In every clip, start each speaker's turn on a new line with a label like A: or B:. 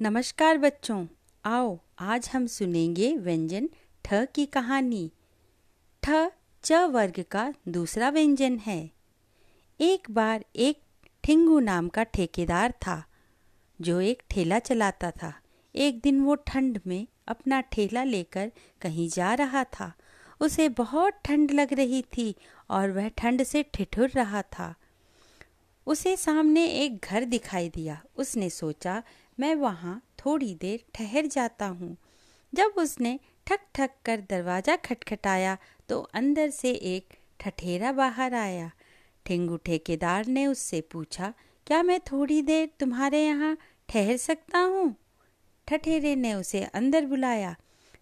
A: नमस्कार बच्चों। आओ, आज हम सुनेंगे व्यंजन ठ की कहानी। ठ च वर्ग का दूसरा व्यंजन है। एक बार एक ठिंगू नाम का ठेकेदार था, जो एक ठेला चलाता था। एक दिन वो ठंड में अपना ठेला लेकर कहीं जा रहा था। उसे बहुत ठंड लग रही थी और वह ठंड से ठिठुर रहा था। उसे सामने एक घर दिखाई दिया। उसने सोचा मैं वहाँ थोड़ी देर ठहर जाता हूँ। जब उसने ठक ठक कर दरवाज़ा खटखटाया तो अंदर से एक ठठेरा बाहर आया। ठेंगू ठेकेदार ने उससे पूछा, क्या मैं थोड़ी देर तुम्हारे यहाँ ठहर सकता हूँ? ठठेरे ने उसे अंदर बुलाया।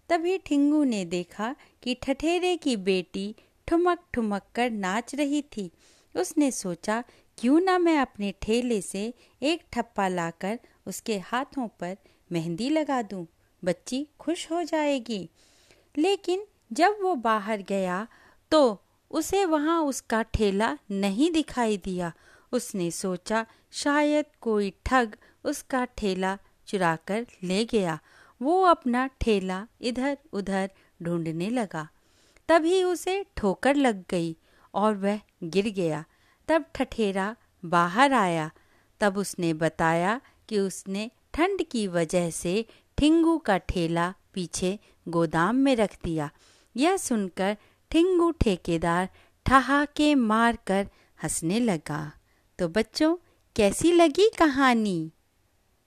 A: तभी ठिंगू ने देखा कि ठठेरे की बेटी ठुमक ठुमक कर नाच रही थी। उसने सोचा क्यों ना मैं अपने ठेले से एक ठप्पा लाकर उसके हाथों पर मेहंदी लगा दूँ? बच्ची खुश हो जाएगी। लेकिन जब वो बाहर गया तो उसे वहाँ उसका ठेला नहीं दिखाई दिया। उसने सोचा, शायद कोई ठग उसका ठेला चुरा कर ले गया। वो अपना ठेला इधर उधर ढूँढने लगा। तभी उसे ठोकर लग गई और वह गिर गया। तब ठठेरा बाहर आया। तब उसने बताया कि उसने ठंड की वजह से ठिंगू का ठेला पीछे गोदाम में रख दिया। यह सुनकर ठिंगू ठेकेदार ठहाके मार कर हंसने लगा। तो बच्चों, कैसी लगी कहानी?